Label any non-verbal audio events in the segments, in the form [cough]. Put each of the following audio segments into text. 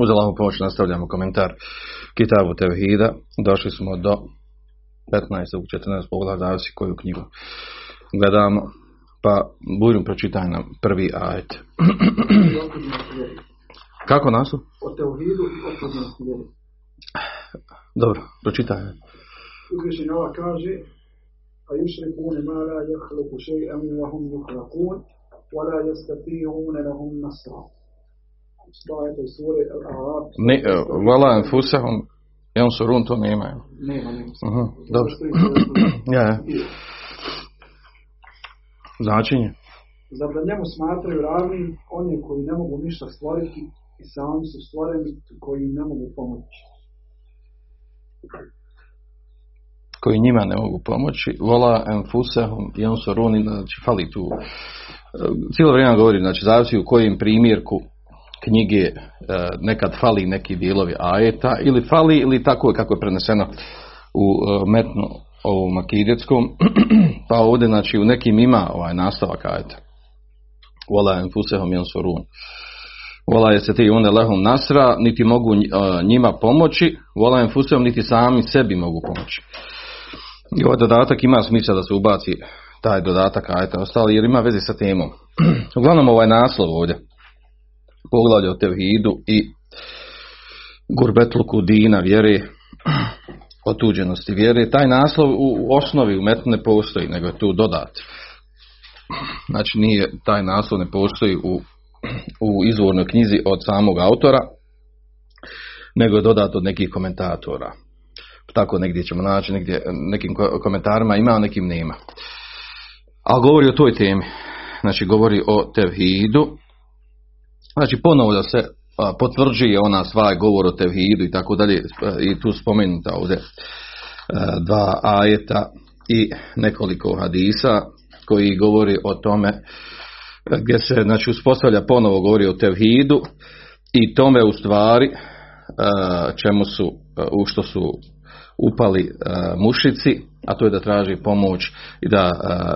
Uz Allahu pomoć nastavljamo komentar Kitabu Tevhida. Došli smo do 15. 14. poglavlja, zavisi koju knjigu gledamo. Pa Bujrum pročitaj nam prvi ajet. [clears throat] Kako nasu? o teuhidu i vjeri. Dobro, pročitaj. Uzvišen Allah kaže a yušrikune ma la jahluku še'an wa hum yuhlakun wa la yastati'une lahum nasra. Stajete u suri Al-Arab. Ne, e, vala enfusahum, jan surun, to nemaju. Nema, nema. Mhm, dobro. Ja, ja. Značenje? Zar da njemu smatraju ravnim oni koji ne mogu ništa stvoriti i sami su stvoreni koji ne mogu pomoći. koji njima ne mogu pomoći, vola enfusahum i on soruni, znači fali tu. E, Cijelo vrijeme govori, znači zavisi u kojem primjerku knjige e, nekad fali neki dijelovi ajeta ili fali ili tako kako je preneseno u e, metnu ovom akidetskom, [clears throat] pa ovdje znači u nekim ima ovaj nastavak ajeta. I on sorun. Vola je se ti one lehum nasra, niti mogu e, njima pomoći, vola enfusahum niti sami sebi mogu pomoći. I ovaj dodatak ima smisla da se ubaci taj dodatak ajta ostali jer ima veze sa temom. [clears throat] Uglavnom ovaj naslov ovdje poglavlja o tevhidu i gurbetluku dina vjere [clears throat] otuđenosti vjere. Taj naslov u osnovi u metnu ne postoji, nego je tu dodat. [clears throat] Znači nije, taj naslov ne postoji u, [clears throat] u izvornoj knjizi od samog autora, nego je dodat od nekih komentatora tako negdje ćemo naći, negdje nekim komentarima ima, a nekim nema. Ali govori o toj temi. Znači govori o tevhidu. Znači ponovo da se potvrđuje ona sva govor o tevhidu i tako dalje i tu spomenuta ovdje a, dva ajeta i nekoliko hadisa koji govori o tome gdje se znači uspostavlja ponovo govori o tevhidu i tome u stvari a, čemu su u što su upali mušici, a to je da traži pomoć i da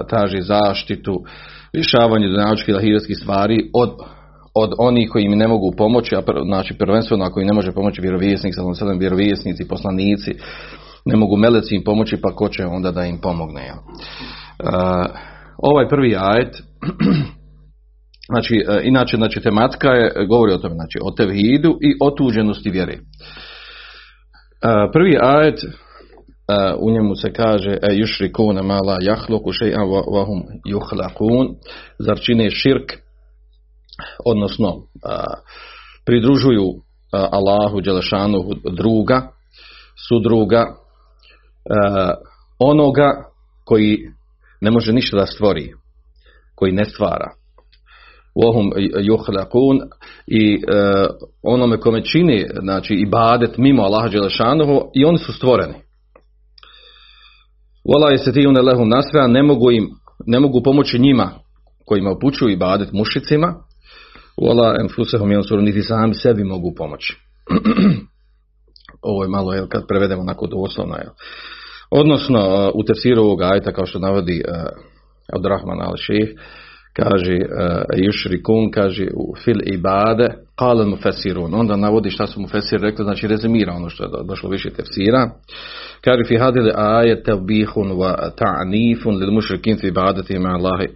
traži zaštitu, rješavanje dunjačkih lahirskih stvari od, od onih koji im ne mogu pomoći, a znači prvenstveno ako im ne može pomoći vjerovjesnik, sedam vjerovjesnici, poslanici, ne mogu meleci im pomoći, pa ko će onda da im pomogne. Uh, ovaj prvi ajet [clears throat] Znači, inače, znači, tematika je, govori o tome, znači, o tevhidu i otuđenosti vjere. Prvi ajet u njemu se kaže e yušrikuna mala jahluku še'an wa hum yuhlakun zar čine širk odnosno pridružuju Allahu Đelešanu druga sudruga onoga koji ne može ništa da stvori koji ne stvara wahum yuhlakun i uh, onome kome čini znači ibadet mimo Allaha dželešanuhu i oni su stvoreni. Wala yastatiyuna lahum nasra ne mogu im ne mogu pomoći njima kojima upućuju ibadet mušicima. Wala enfusahum yansuru niti sami sebi mogu pomoći. [clears throat] Ovo je malo jel, kad prevedemo onako doslovno. Jel. Odnosno u tefsiru ovog ajta kao što navodi uh, Abdurrahman al-Ših kaže uh, yušrikun, kaže u fil ibade, qala mufassirun. Onda navodi šta su mufessir rekli, znači rezimira ono što je došlo više tefsira. Kaže fi hadil ajet tawbihun wa ta'nifun lil mušrikin fi ibadati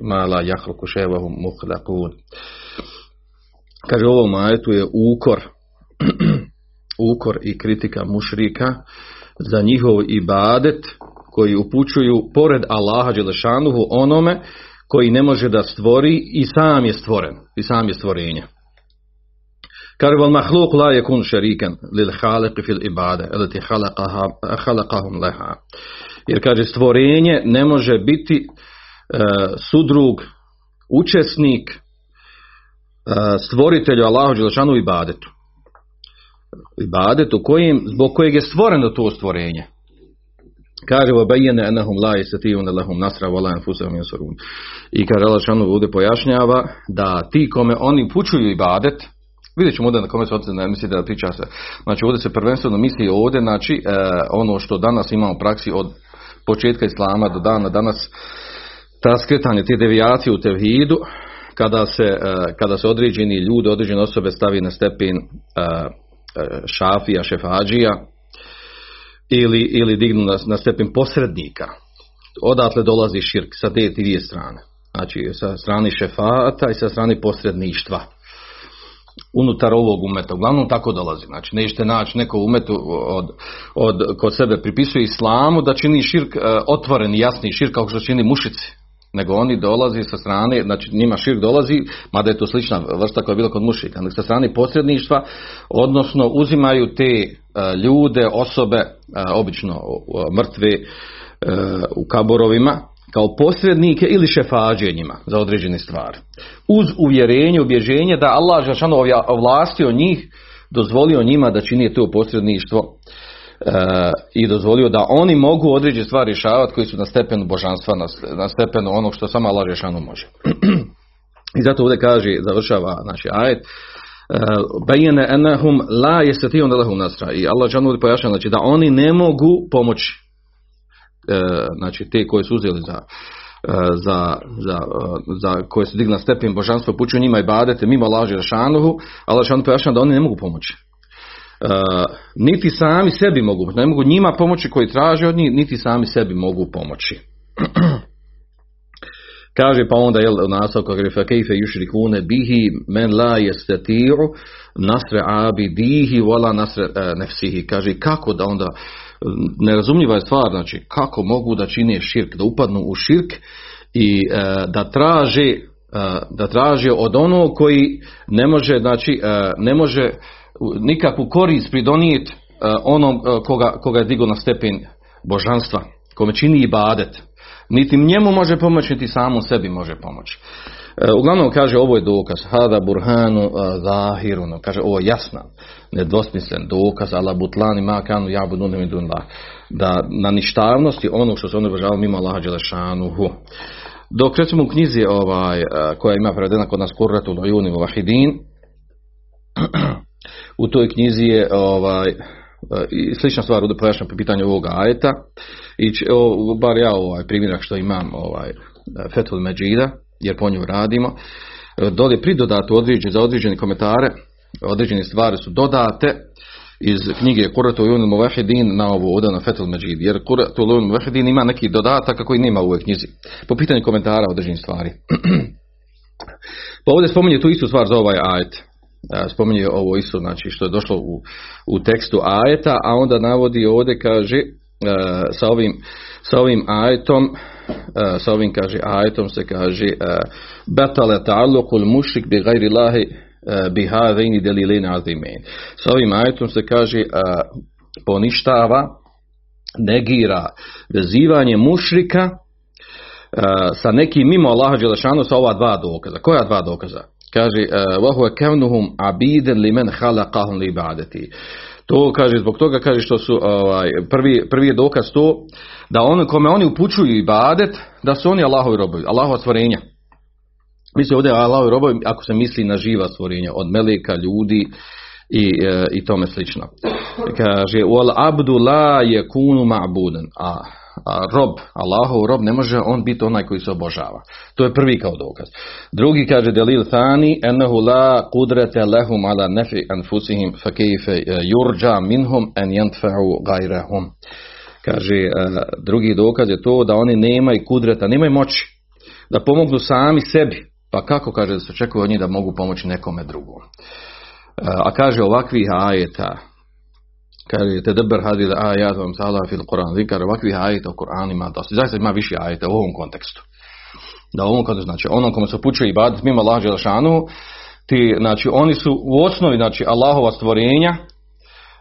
ma la, jahluku ševahum muhlaqun. Kaže ovom ajetu je ukor [clears throat] ukor i kritika mušrika za njihov ibadet koji upućuju pored Allaha Đelešanuhu onome koji ne može da stvori i sam je stvoren, i sam je stvorenje. Kaže, val mahluk la yakun šarikan lil haliqi fil ibade, elati halaqahum leha. Jer kaže, stvorenje ne može biti e, sudrug, učesnik, E, stvoritelju Allahu Đelešanu i badetu. I badetu kojim, zbog kojeg je stvoreno to stvorenje. Kaže vabajene enahum la isetivun elahum nasra vola enfusam I kaže Allah Đelešanu ovdje pojašnjava da ti kome oni pučuju i badet, Vidjet ćemo ovdje na kome se ovdje ne misli da priča se. Znači ovdje se prvenstveno misli ovdje, znači eh, ono što danas imamo u praksi od početka Islama do dana danas, ta skretanje, te devijacije u tevhidu, kada se, e, kada se određeni ljudi, određene osobe stavi na stepen e, e, šafija, šefađija, ili, ili dignu na, na stepen posrednika. Odatle dolazi širk sa te dvije strane. Znači sa strane šefata i sa strane posredništva. Unutar ovog umeta. Uglavnom tako dolazi. Znači nećete naći neko umetu od, od, kod sebe pripisuje islamu da čini širk otvoren i jasni širk kao što čini mušici nego oni dolazi sa strane, znači njima širk dolazi, mada je to slična vrsta koja je bila kod mušika, nego sa strane posredništva, odnosno uzimaju te uh, ljude, osobe, uh, obično mrtve u kaborovima, kao posrednike ili šefađe njima za određene stvari. Uz uvjerenje, ubježenje da Allah ovlastio njih, dozvolio njima da čini to posredništvo i dozvolio da oni mogu određene stvari rješavati koji su na stepenu božanstva, na, stepenu onog što samo Allah Žešanu može. [clears throat] I zato ovdje kaže, završava znači ajet, bejene enahum la jestetijun lahum nasra. I Allah Žešanu ovdje pojašnjava, znači da oni ne mogu pomoći znači te koje su uzeli za za, za, za koje su digli na stepen božanstva, puću njima i badete mimo laži Rašanuhu, ali Rašanu pojašnjava da oni ne mogu pomoći. Uh, niti sami sebi mogu, ne mogu njima pomoći koji traže od njih, niti sami sebi mogu pomoći. [clears throat] Kaže pa onda jel nastavka kaže fa kayfa yushrikuna bihi men la yastati'u nasra abidihi wala nasra uh, nafsihi. Kaže kako da onda nerazumljiva je stvar, znači kako mogu da čine širk, da upadnu u širk i uh, da traže da traže od onog koji ne može, znači ne može nikakvu korist pridonijeti onom koga, koga je digo na stepen božanstva, kome čini i badet. Niti njemu može pomoći, niti samu sebi može pomoći. Uglavnom kaže ovo je dokaz, hada burhanu zahirunu, kaže ovo je jasna, nedvosmislen dokaz, ala butlani ma kanu jabu nunim da na ništavnosti onog što se oni obožavali mimo Allaha Đelešanuhu. Dok recimo u knjizi ovaj, koja ima prevedena kod nas Kurratu Lajuni Vahidin, [clears throat] u toj knjizi je ovaj, i slična stvar ovdje pojašnjena po pitanju ovoga ajeta. I o, bar ja ovaj primjerak što imam ovaj Fethul Međida jer po nju radimo. Dole pridodatu određene za određene komentare određene stvari su dodate iz knjige Kuratu Yunil Muvahidin na ovdje na Fethul Međid jer Kuratu Yunil Muvahidin ima neki dodatak koji nema u ovoj knjizi po pitanju komentara određenih stvari. [clears throat] Pa ovdje spominje tu istu stvar za ovaj ajet spominje ovo isto, znači što je došlo u, u tekstu ajeta, a onda navodi ovdje, kaže, sa ovim, sa ovim ajetom, sa ovim kaže ajetom se kaže betale ta'alluqul mušrik bi gajri lahi bi hadini delilin azimin. Sa ovim ajetom se kaže poništava, negira vezivanje mušrika sa nekim mimo Allaha Đelešanu sa ova dva dokaza. Koja dva dokaza? Kaže wa huwa kaunuhum abidan liman khalaqahum li ibadati. To kaže zbog toga kaže što su ovaj prvi prvi je dokaz to da on kome oni upućuju ibadet da su oni Allahovi robovi Allahova stvorenja. Misli ovdje Allahovi robovi ako se misli na živa stvorenja od meleka ljudi i, e, i tome slično. Kaže wal abdu la yakunu ma'budan. A rob, Allahov rob ne može on biti onaj koji se obožava. To je prvi kao dokaz. Drugi kaže delil thani ennehu la kudrete lehum ala nefi anfusihim fa kejfe yurja minhum en jantfa'u gajrehum. Kaže drugi dokaz je to da oni nemaju kudreta, nemaju moći da pomognu sami sebi. Pa kako kaže da se očekuje od njih da mogu pomoći nekome drugom. A kaže ovakvih ajeta kaže te deber hadil ajat vam sala fil Kur'an zikar ovakvih ajeta u Kur'anu ima dosta. Zaista ima više ajeta u ovom kontekstu. Da u ovom kontekstu, znači onom kome se upućuje ibadet mimo Allah Đelešanu, ti, znači oni su u osnovi, znači Allahova stvorenja,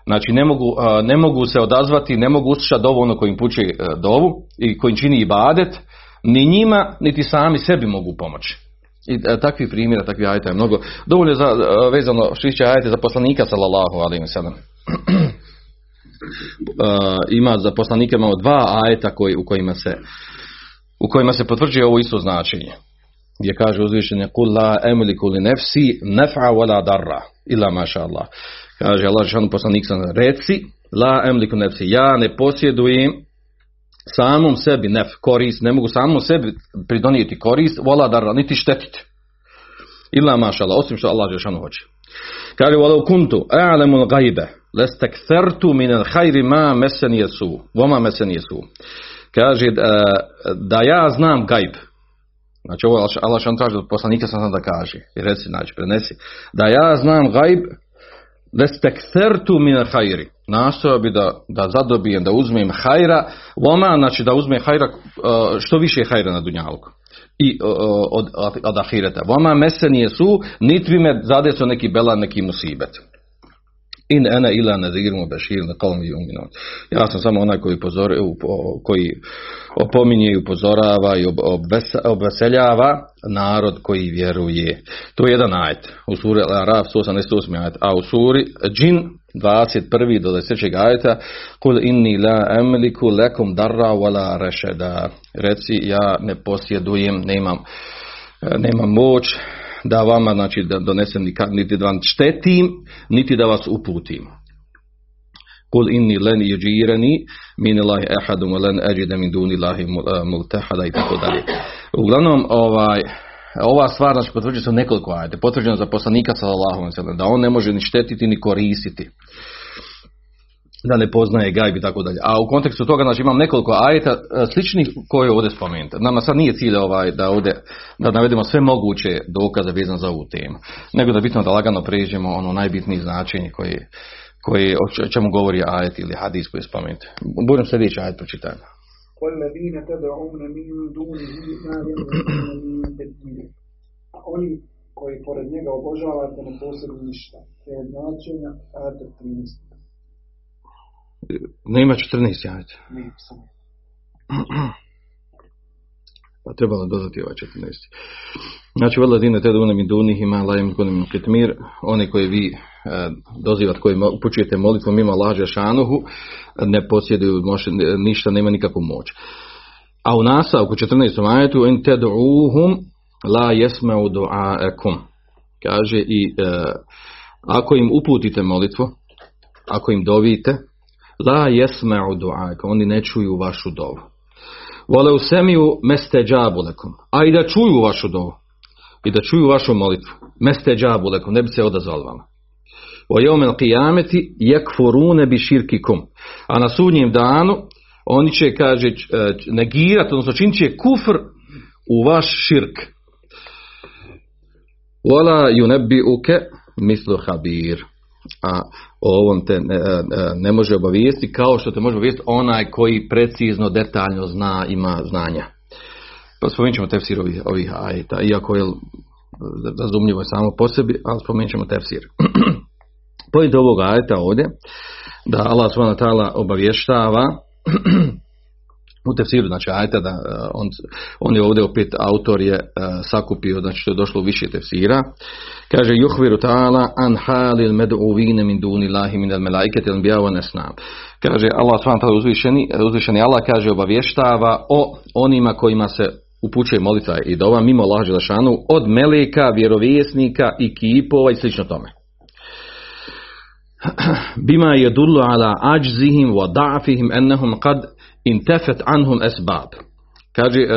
znači ne mogu, ne mogu se odazvati, ne mogu uslišati dovu ono koji im pučuje e, dovu i koji čini ibadet, ni njima, niti sami sebi mogu pomoći. I e, takvih primjera, takvih ajeta je mnogo. Dovoljno je za, e, vezano šišće ajete za poslanika sallallahu alaihi wa sallam. [clears throat] Uh, ima za poslanike imamo dva ajeta koji, u kojima se u kojima se potvrđuje ovo isto značenje. Gdje kaže uzvišenje kul la emliku li nefsi nef'a wala darra illa maša Allah. Kaže Allah šanu poslanik sam reci la emliku nefsi ja ne posjedujem samom sebi nef korist, ne mogu samom sebi pridonijeti korist, wala darra, niti štetiti. Illa maša Allah, osim što Allah šanu hoće. Kaže walau kuntu a'lamul gajbe lestakthirtu min al-khayri ma mesani yasu wa ma mesani yasu kaže da, da ja znam gajb. Znači ovo Allah šan traži od poslanika sam da kaže. I reci znači prenesi. Da ja znam gajb lestakthirtu min al-khayri nastojao bi da, da zadobijem da uzmem hajra. Voma znači da uzmem hajra što više hajra na dunjalku. I od, od, od ahireta. Vama mesenije su, nit bi me zadesio neki bela, neki musibet. In ena ila nadirmu bešir na yuminun. Ja sam samo onaj koji, pozore, koji opominje i upozorava i obveseljava narod koji vjeruje. To je jedan ajet. U suri Al-Araf 188 ajet. A u suri Džin 21. do 10. ajeta Kul inni la emliku lekum darra wala rešeda. Reci ja ne posjedujem, nemam, nemam moć da vama znači da donesem niti da vam štetim, niti da vas uputim. Kul inni len yuđirani min ilahi ahadum len eđide min duni ilahi multahada i tako dalje. Uglavnom, ovaj, ova stvar znači potvrđuje se nekoliko ajde. Potvrđeno za poslanika sallallahu alejhi da on ne može ni štetiti ni koristiti da ne poznaje gajb i tako dalje. A u kontekstu toga znači, imam nekoliko ajeta e, sličnih koje ovdje spomenuti. Nama sad nije cilj ovaj, da ovdje da navedemo sve moguće dokaze vezano za ovu temu, nego da bitno da lagano pređemo ono najbitnije značenje koje, koje, o čemu govori ajet ili hadis koji spomenuti. Budem sljedeći ajet pročitati. Oni koji pored njega obožavate ne posebno ništa. To je značenja 13. Ne ima 14 jajeta. [clears throat] Pa trebalo dodati ovaj 14. Znači, vrlo dine te dune mi dunih ima lajem kunim kitmir, one koje vi e, dozivate, koje upućujete molitvu mimo laže šanuhu, ne posjeduju moš, ništa, nema nikakvu moć. A u nastavku 14. majetu, en ted'uhum la jesme'u du'aekum. Kaže i e, ako im uputite molitvu, ako im dovite, la yasma'u du'a'akum, oni ne čuju vašu dovu. Vole u semiju meste džabulekom. A i da čuju vašu dovu. I da čuju vašu molitvu. Meste džabulekom. Ne bi se odazvali vama. O jeomel qiyameti yakfurune bi širkikum. A na sudnjem danu oni će, kaže, negirati, odnosno činit će kufr u vaš širk. Wala yunabbi'uke mislu habir. A o ovom te ne, ne može obavijesti kao što te može obavijesti onaj koji precizno, detaljno zna, ima znanja. Pa spomenut ćemo tefsir ovih, ovih ajeta, iako je razumljivo je samo po sebi, ali spomenut ćemo tefsir. [clears throat] Pojete ovog ajeta ovdje, da Allah s.w.t. obavještava [clears throat] u tefsiru, znači ajta da on, on je ovdje opet autor je sakupio, znači što je došlo u više tefsira. Kaže yuhviru ta'ala an halil med'uvine min duni lahi min al nesnam. Kaže Allah s.w.t. uzvišeni, uzvišeni Allah kaže obavještava o onima kojima se upućuje molitva i dova mimo Allah Đelešanu od meleka, vjerovjesnika i kipova i slično tome. [clears throat] Bima je dullu ala ađzihim wa da'fihim ennehum kad intefet anhum esbab. Kaže, uh,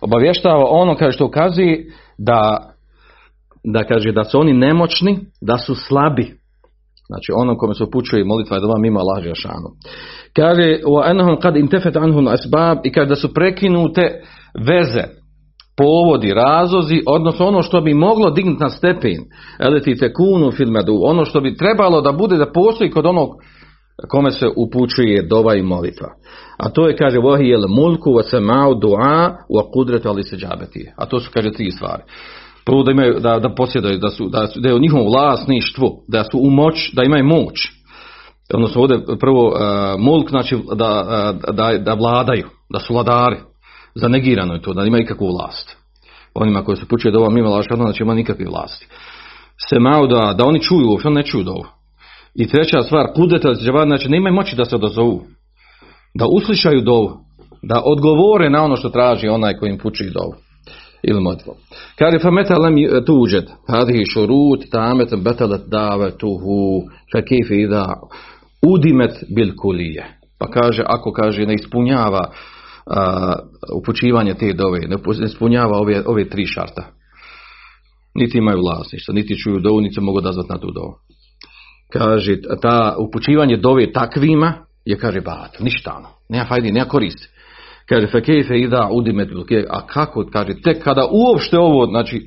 obavještava ono kaže što ukazuje da, da kaže da su oni nemoćni, da su slabi. Znači ono kome se upućuje molitva je doma mimo Allah Žešanu. Kaže, wa ennehum kad intefet anhum esbab i kaže da su prekinute veze, povodi, razozi, odnosno ono što bi moglo dignuti na stepen, eleti tekunu filmedu, ono što bi trebalo da bude da postoji kod onog kome se upućuje dova i molitva. A to je, kaže, vahijel mulku wa sama'u du'a wa kudretu ali se A to su, kaže, tri stvari. Prvo da imaju, da, da posjedaju, da, su, da, da je u njihovom vlasništvu, da su u moć, da imaju moć. Odnosno ovdje prvo uh, mulk, znači da, uh, da, da vladaju, da su vladari. Zanegirano je to, da imaju ikakvu vlast. Onima koji se pučuje dova mimo lašana, znači ima nikakve vlasti. Se malo da, da oni čuju, uopšte ne čuju dovu. I treća stvar, kudeta znači ne imaju moći da se odazovu. Da uslišaju dovu. Da odgovore na ono što traži onaj koji im puči dovu. Ili modvo. Kaže, fa meta lem tuđed, hadihi šurut, tamet betalet davetuhu, fa kifi ida udimet bil kulije. Pa kaže, ako kaže ne ispunjava a, upućivanje te dove, ne ispunjava ove, ove tri šarta. Niti imaju vlasništvo, niti čuju dovu, niti se mogu dazvati na tu dovu. Kaže, ta upućivanje dove takvima je, kaže, bat, ništa ono, nema fajdi, nema koristi. Kaže, fekefe ida udimet a kako, kaže, tek kada uopšte ovo, znači,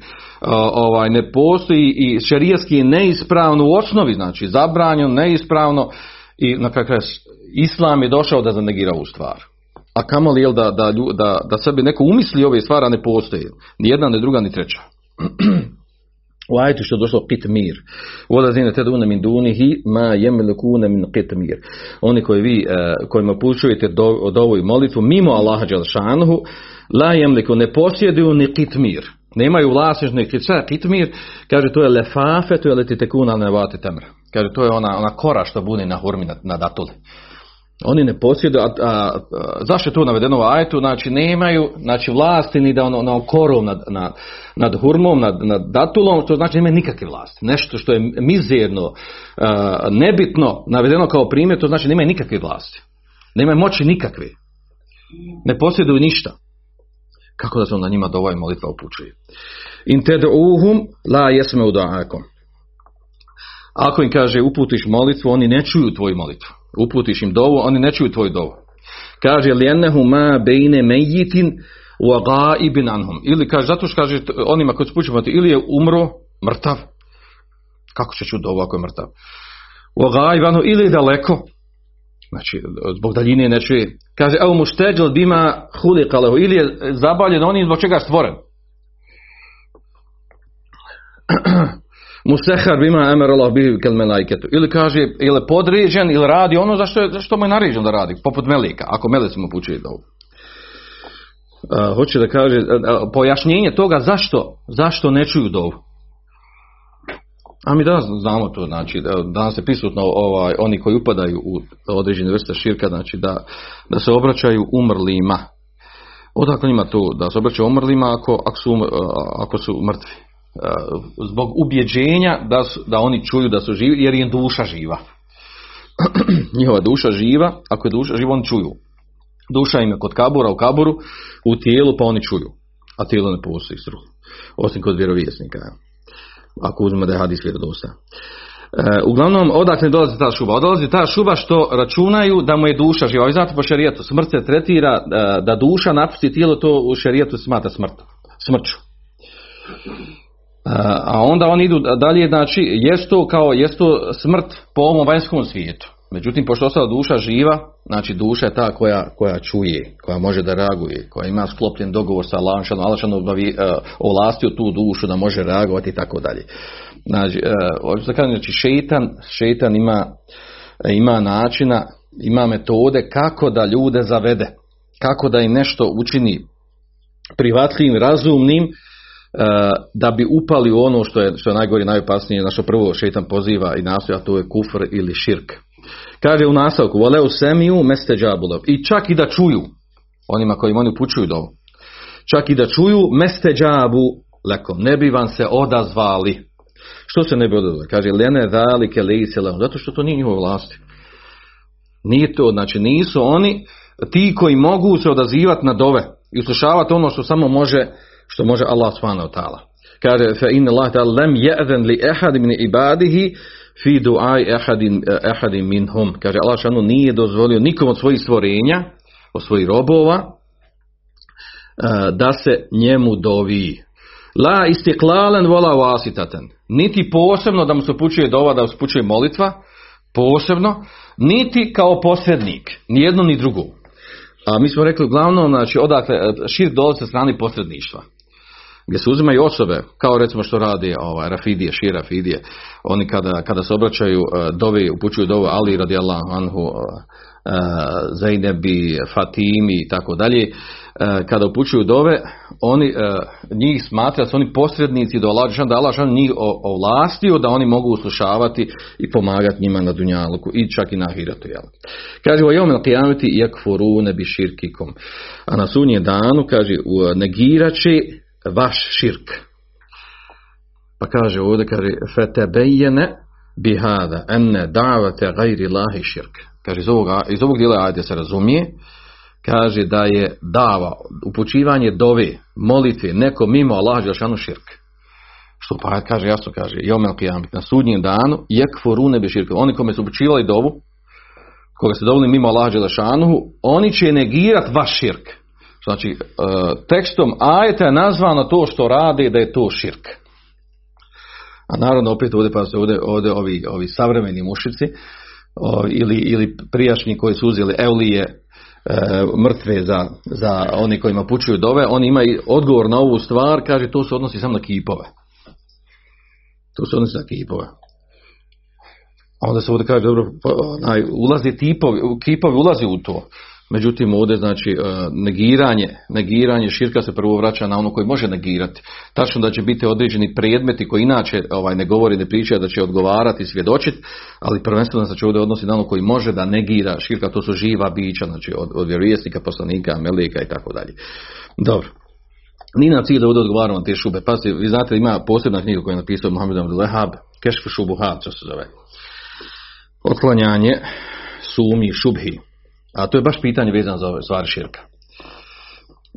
ovaj, ne postoji i šerijaski je neispravno u osnovi, znači, zabranjeno, neispravno, i na kraju islam je došao da zanegira ovu stvar. A kamoli jel da, da, da, da sebi neko umisli ove stvari, a ne postoji. Ni jedna, ni druga, ni treća. [clears throat] U ajetu što je došlo kit mir. Volazine te dune min dunihi ma kune min kit mir. Oni koji vi, eh, kojima pučujete do, do ovu molitvu mimo Allaha Đalšanuhu, la jemliku ne posjeduju ni kit mir. Nemaju vlasništvo ni kit mir, kaže to je lefafe, to je leti tekuna nevati temra. Kaže, to je ona, ona kora što buni na hurmi na, na datuli. Oni ne posjeduju, a, a, zašto je to navedeno u ajetu? Znači, nemaju znači, vlasti ni da ono, na korom nad, nad, nad hurmom, nad, nad datulom, to znači nemaju nikakve vlasti. Nešto što je mizerno, nebitno, navedeno kao primjer, to znači nemaju nikakve vlasti. Nemaju moći nikakve. Ne posjeduju ništa. Kako da se onda njima dovoje molitva upućuje? In uhum la jesme u ako im kaže uputiš molitvu, oni ne čuju tvoju molitvu. Uputiš im dovu, oni ne čuju tvoju dovu. Kaže lijenehu ma bejne mejitin u ibn anhum. Ili kaže, zato što kaže onima koji su ili je umro, mrtav. Kako će čuti dovu ako je mrtav? U anhum, ili je daleko. Znači, zbog daljine ne čuje. Kaže, evo mu šteđel bima huli kalehu. Ili je zabavljen onim zbog čega je stvoren. Musehar bima emer Allah bi kel melajketu. Ili kaže, ili podređen, ili radi ono za što, što mu je naređen da radi, poput melika, ako meleci mu pučuje dovu. Uh, hoće da kaže, uh, pojašnjenje toga zašto, zašto ne čuju dovu. A mi danas znamo to, znači, danas je prisutno ovaj, oni koji upadaju u određene vrste širka, znači da, da se obraćaju umrlima. Odakle ima to da se obraćaju umrlima ako, ako, su, ako su mrtvi? E, zbog ubjeđenja da, su, da oni čuju da su živi, jer je duša živa. [clears throat] Njihova duša živa, ako je duša živa, oni čuju. Duša im je kod kabura u kaburu, u tijelu, pa oni čuju. A tijelo ne postoji struh. Osim kod vjerovjesnika. Ako uzmemo da je hadis vjerodosta. E, uglavnom, odakle dolazi ta šuba? Dolazi ta šuba što računaju da mu je duša živa. I zato po šerijetu smrt se tretira e, da duša napusti tijelo, to u šerijetu smatra smrt. Smrću. A onda oni idu dalje, znači, jest to kao, jest smrt po ovom vanjskom svijetu. Međutim, pošto ostala duša živa, znači duša je ta koja, koja čuje, koja može da reaguje, koja ima sklopljen dogovor sa Allahom, Allah ovlastio tu dušu da može reagovati i tako dalje. Znači, hoću da kažem, znači šeitan, šeitan ima, ima načina, ima metode kako da ljude zavede, kako da im nešto učini privatljivim, razumnim, E, da bi upali u ono što je, što je najgore i najopasnije, našo prvo šetan poziva i nastoja, to je kufr ili širk. Kaže u nastavku, voleu semiju meste džabulov. I čak i da čuju, onima kojim oni upućuju do čak i da čuju meste džabu lekom, ne bi vam se odazvali. Što se ne bi odazvali? Kaže, lene dalike leisele, zato što to nije njihove vlasti. Nije to, znači nisu oni ti koji mogu se odazivati na dove i uslušavati ono što samo može što može Allah subhanahu wa ta'ala. Kaže, fa inna Allah ta'ala lem je'zen li ehad min ibadihi fi du'aj ehadin, ehadin minhum. Kaže, Allah šanu nije dozvolio nikom od svojih stvorenja, od svojih robova, eh, da se njemu dovi. La istiklalen vola vasitaten. Niti posebno da mu se upućuje dova, da se upućuje molitva, posebno, niti kao posrednik, ni jedno ni drugo. A mi smo rekli uglavnom, znači, odakle, širk dolazi sa strane posredništva gdje se uzimaju osobe, kao recimo što radi ovaj, Rafidije, Šir Rafidije, oni kada, kada se obraćaju uh, dovi, upućuju dovu Ali radijallahu anhu, uh, Zajnebi, Fatimi i tako dalje, kada upućuju dove, oni njih smatraju da su oni posrednici do Allah, da Allah njih ovlastio da oni mogu uslušavati i pomagati njima na dunjaluku i čak i na hiratu. Jel? Kaže, o jomel qiyameti yakfurune bi širkikom. A na sunje danu, kaže, negiraće vaš širk. Pa kaže ovdje, kaže, fetebejene bihada enne davate gajri lahi širk. Kaže, iz ovog, iz ovog dijela ajde se razumije, kaže da je dava, upućivanje dove, molitve, neko mimo Allah Đelšanu širk. Što pa kaže, jasno kaže, jomel kijamit, na sudnjem danu, jek forune bi širk. Oni kome su upućivali dovu, koga se doveli mimo Allah Đelšanu, oni će negirat vaš širk. Znači, e, tekstom ajeta je nazvano to što rade da je to širk. A naravno opet ovdje pa se ovdje, ovdje ovi, ovi savremeni mušici ili, ili prijašnji koji su uzeli eulije e, mrtve za, za oni kojima pučuju dove, oni imaju odgovor na ovu stvar, kaže to se odnosi samo na kipove. To se odnosi na kipove. A onda se ovdje kaže, dobro, onaj, ulazi tipovi, kipovi ulazi u to. Međutim, ovdje znači e, negiranje, negiranje širka se prvo vraća na ono koji može negirati. Tačno da će biti određeni predmeti koji inače ovaj, ne govori, ne priča, da će odgovarati, svjedočiti, ali prvenstveno znači ovdje odnosi na ono koji može da negira širka, to su živa bića, znači od, od vjerovjesnika, poslanika, melika i tako dalje. Dobro. Nije nam cilj da ovdje odgovaramo na te šube. Pa vi znate, ima posebna knjiga koju je napisao Muhammed Abdul Kešf Šubuhat, što se zove. Otklanjanje sumi šubhi a to je baš pitanje vezano za stvari širka.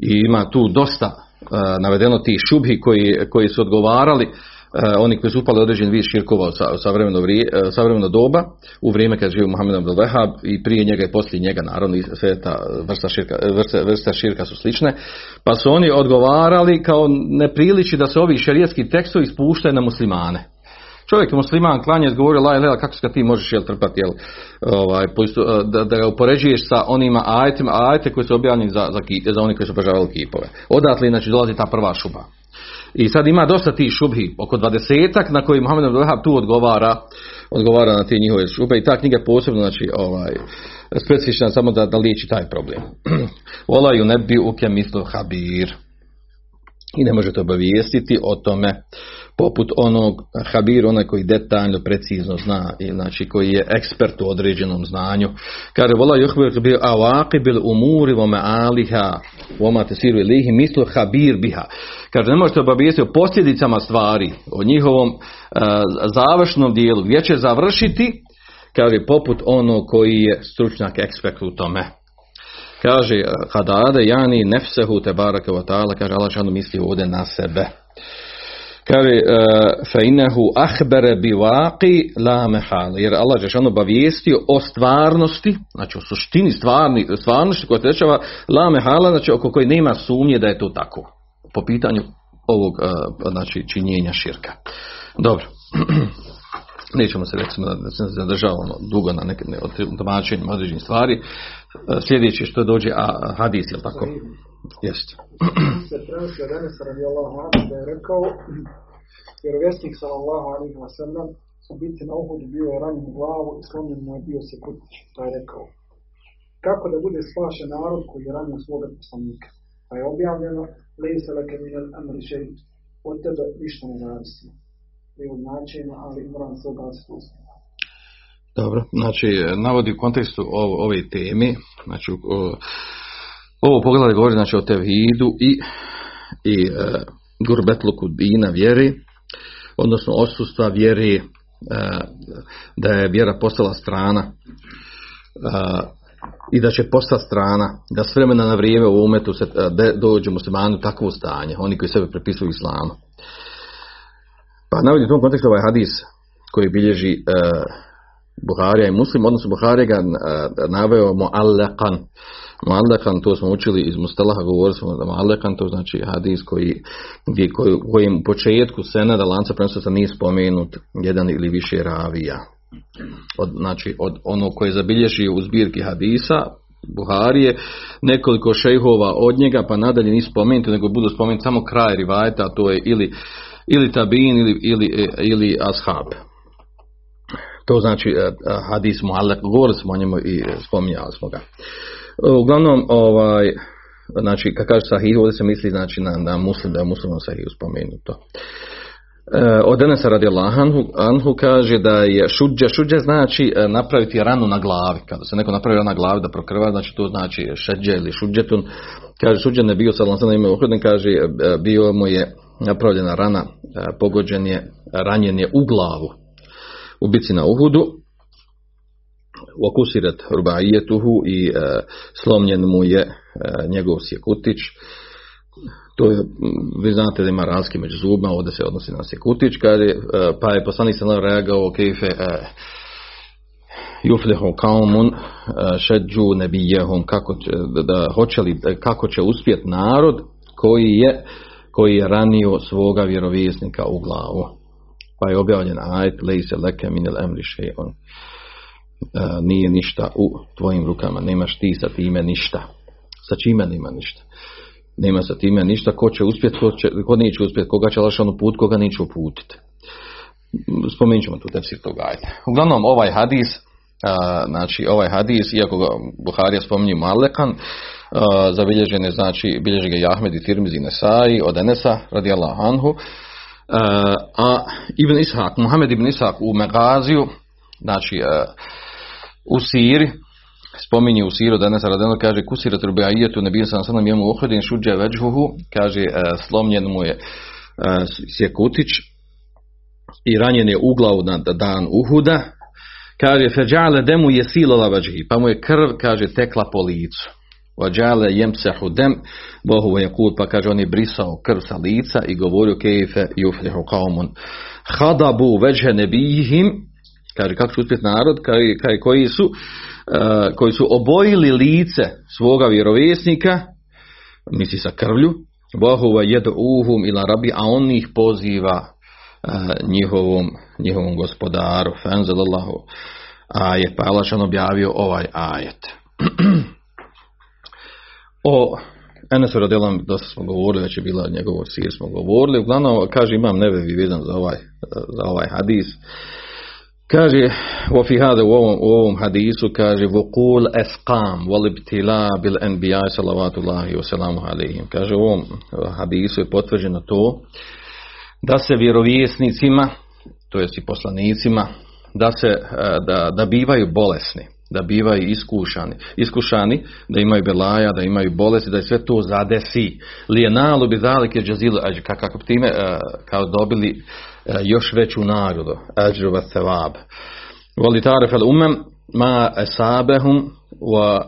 I ima tu dosta uh, navedeno tih šubhi koji, koji su odgovarali, uh, oni koji su upali određen vid širkova od savremeno, uh, savremeno doba, u vrijeme kad živio Muhammed Abdel i prije njega i poslije njega, naravno, sve ta vrsta širka, vrsta, vrsta širka su slične, pa su oni odgovarali kao ne priliči da se ovi šerijetski tekstovi ispuštaju na muslimane. Čovjek je musliman, klanja, izgovorio la ilaha, kako se ti možeš jel trpati, jel, ovaj, da, da ga upoređuješ sa onima ajetima, ajete koji su objavljeni za, za, za oni koji su obožavali kipove. Odatle, znači, dolazi ta prva šuba. I sad ima dosta tih šubhi, oko dvadesetak na koji Muhammed Abdul tu odgovara, odgovara na te njihove šube i ta knjiga posebno, znači, ovaj, specifična samo da, da liječi taj problem. [clears throat] Olaju ne bi uke mislu habir. I ne možete obavijestiti o tome poput onog Habir, onaj koji detaljno, precizno zna, i znači koji je ekspert u određenom znanju. Kaže, vola juhbir bi awaqi bil umuri wa ma'aliha wa ma tasiru ilihi mislu Habir biha. Kaže, ne možete obavijestiti o posljedicama stvari, o njihovom uh, završnom dijelu, gdje će završiti, kaže, poput onog koji je stručnjak ekspert u tome. Kaže, hadade jani nefsehu te ta'ala, kaže, Allah misli ovdje na sebe. Kaže, e, fa inahu bi vaqi la mehal. Jer Allah je ono obavijestio o stvarnosti, znači o suštini stvarni, stvarnosti koja tečava la mehala, znači oko koje nema sumnje da je to tako. Po pitanju ovog e, znači, činjenja širka. Dobro. [clears throat] Nećemo se recimo da se zadržavamo dugo na neke ne, tumačenjima određenih stvari. E, sljedeće što dođe, a hadis, je tako? Jeste. [clears throat] se prenosi od Enes radijallahu anhu da je rekao [clears throat] vjerovjesnik sallallahu alaihi wa sallam u biti na uhodu bio je ranjen u glavu i slomljen mu je bio se kutić. Pa je rekao kako da bude spašen narod koji je ranio svoga poslanika. Pa je objavljeno lejse leke minel amri šeit. Od tebe ništa ne zavisi. Je od značenja, ali moram se obraziti uspjeti. Dobro, znači navodi u kontekstu ove teme, znači o, ovo poglavlje govori znači, o tevhidu i, i e, gurbetluku dina vjeri, odnosno odsustva vjeri, e, da je vjera postala strana e, i da će postati strana, da s vremena na vrijeme u umetu se e, dođe muslimanu takvo stanje, oni koji sebe prepisuju islamu. Pa navodi u tom kontekstu ovaj hadis koji bilježi e, Buharija i Muslim, odnosno Buharija ga e, naveo mu'allakan. Mu'allakan, to smo učili iz Mustalaha, govorili smo da mu'allakan, to znači hadis koji, gdje, koji, kojim u početku senada lanca prenosa nije spomenut jedan ili više ravija. od, znači od ono koje je zabilježio u zbirki hadisa Buharije, nekoliko šejhova od njega, pa nadalje nisu spomenuti, nego budu spomenuti samo kraj rivajeta, a to je ili, ili tabin ili, ili, ili ashab. To znači eh, hadis muallak, govorili smo o njemu i spominjali smo ga. Uglavnom, ovaj, znači, kad kaže sahih, ovdje se misli znači, na, na muslim, da je muslimom sahih spomenuto. E, od Enesa radi anhu, anhu kaže da je šuđa, šuđa znači e, napraviti ranu na glavi. Kada se neko napravi ranu na glavi da prokrva, znači to znači šeđe ili šuđetun. Kaže šuđa ne bio sad na ime kaže e, bio mu je napravljena rana, pogođen je, ranjen je u glavu u bici na Uhudu. Okusiret rubaijetuhu i slomljen mu je njegov sjekutić to je, vi znate da ima razlike među zubima, ovdje se odnosi na sekutić, je, pa je poslanik se reagao kejfe juflehu kaumun šeđu nebijehum, kako će, da, hoće li, kako će uspjet narod koji je, koji je ranio svoga vjerovjesnika u glavu. Pa je objavljen ajet, lejse leke minel emri on nije ništa u tvojim rukama, nemaš ti sa time ništa. Sa čime nema ništa nema sa time ništa, ko će uspjeti, ko, ko neće uspjeti, koga će lašanu put, koga neće uputiti. Spomenut ćemo tu tefsir toga ajde. Uglavnom, ovaj hadis, a, znači ovaj hadis, iako ga Buharija spominje Malekan, a, zabilježen je, znači, bilježi ga Jahmed i Tirmizi Nesai od Enesa, radi Allah Anhu, a, a Ibn Ishak, Muhammed Ibn Ishak u Megaziju, znači u Siri, spominje u siru danas radeno kaže kusira trubijajetu nebija sam sallam jemu uhudin šuđa veđhuhu kaže e, slomljen mu je sjekutić i ranjen je u na dan Uhuda. Kaže feđale demu je silala veđhi pa mu je krv kaže tekla po licu Vađale jemsehu dem, bohu je kul, pa kaže on je brisao krv sa lica i govorio kejfe juflihu kaumun. Hadabu veđhe nebihim, kaže kako će uspjeti narod, kaže, koji su E, koji su obojili lice svoga vjerovjesnika, misli sa krvlju, Bohova jedu uhum ila rabi, a on ih poziva e, njihovom, njihovom gospodaru. Fenzelallahu ajet. Pa Allah objavio ovaj ajet. [clears throat] o Enesu radijelam, dosta smo govorili, već je bila njegovog sir smo govorili. Uglavnom, kaže, imam nevevi vezan za ovaj, za ovaj hadis. Kaže, u ovom, u ovom hadisu, kaže, vukul esqam, volibtila bil enbija, salavatullahi wasalamu alaihim. Kaže, u ovom hadisu je potvrđeno to, da se vjerovjesnicima, to jest i poslanicima, da se, e, da, da bivaju bolesni, da bivaju iskušani, iskušani, da imaju belaja, da imaju bolesti, da je sve to zadesi. Lijenalu bi zalike džazilu, kako bi time e, kao dobili E, još veću nagradu. Ađru wa thawab. Voli tarif al umem ma esabehum wa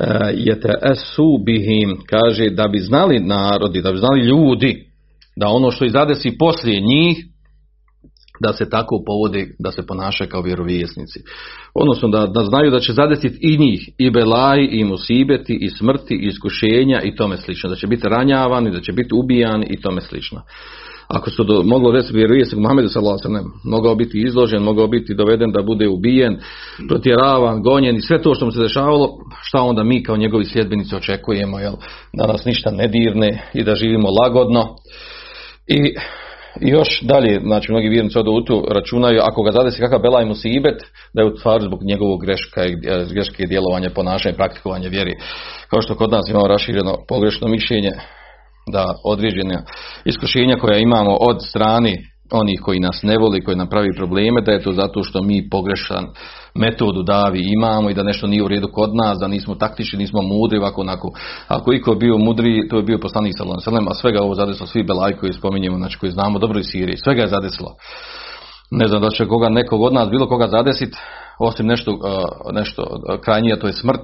e, esu bihim kaže da bi znali narodi, da bi znali ljudi da ono što izadesi poslije njih da se tako povode, da se ponašaju kao vjerovjesnici. Odnosno da, da znaju da će zadesiti i njih, i belaj, i musibeti, i smrti, i iskušenja, i tome slično. Da će biti ranjavani, da će biti ubijani, i tome slično ako su do, moglo reći vjerovjesnik Muhammedu sallallahu mogao biti izložen, mogao biti doveden da bude ubijen, protjeravan, gonjen i sve to što mu se dešavalo, šta onda mi kao njegovi sljedbenici očekujemo, jel, da nas ništa ne dirne i da živimo lagodno. I još dalje, znači mnogi vjernici od u računaju, ako ga zadesi kakav belaj musibet, da je u stvari zbog njegovog greška i greške djelovanja, ponašanja praktikovanja vjeri. Kao što kod nas imamo rašireno pogrešno mišljenje, da određene iskušenja koja imamo od strani onih koji nas ne voli, koji nam pravi probleme, da je to zato što mi pogrešan metodu davi imamo i da nešto nije u redu kod nas, da nismo taktični, nismo mudri, ovako onako. Ako iko je bio mudri, to je bio poslanik sallallahu a svega ovo zadesilo svi belaj koji spominjemo, znači koji znamo dobro iz Sirije, svega je zadesilo. Ne znam da će koga nekog od nas bilo koga zadesit, osim nešto, nešto krajnije, to je smrt.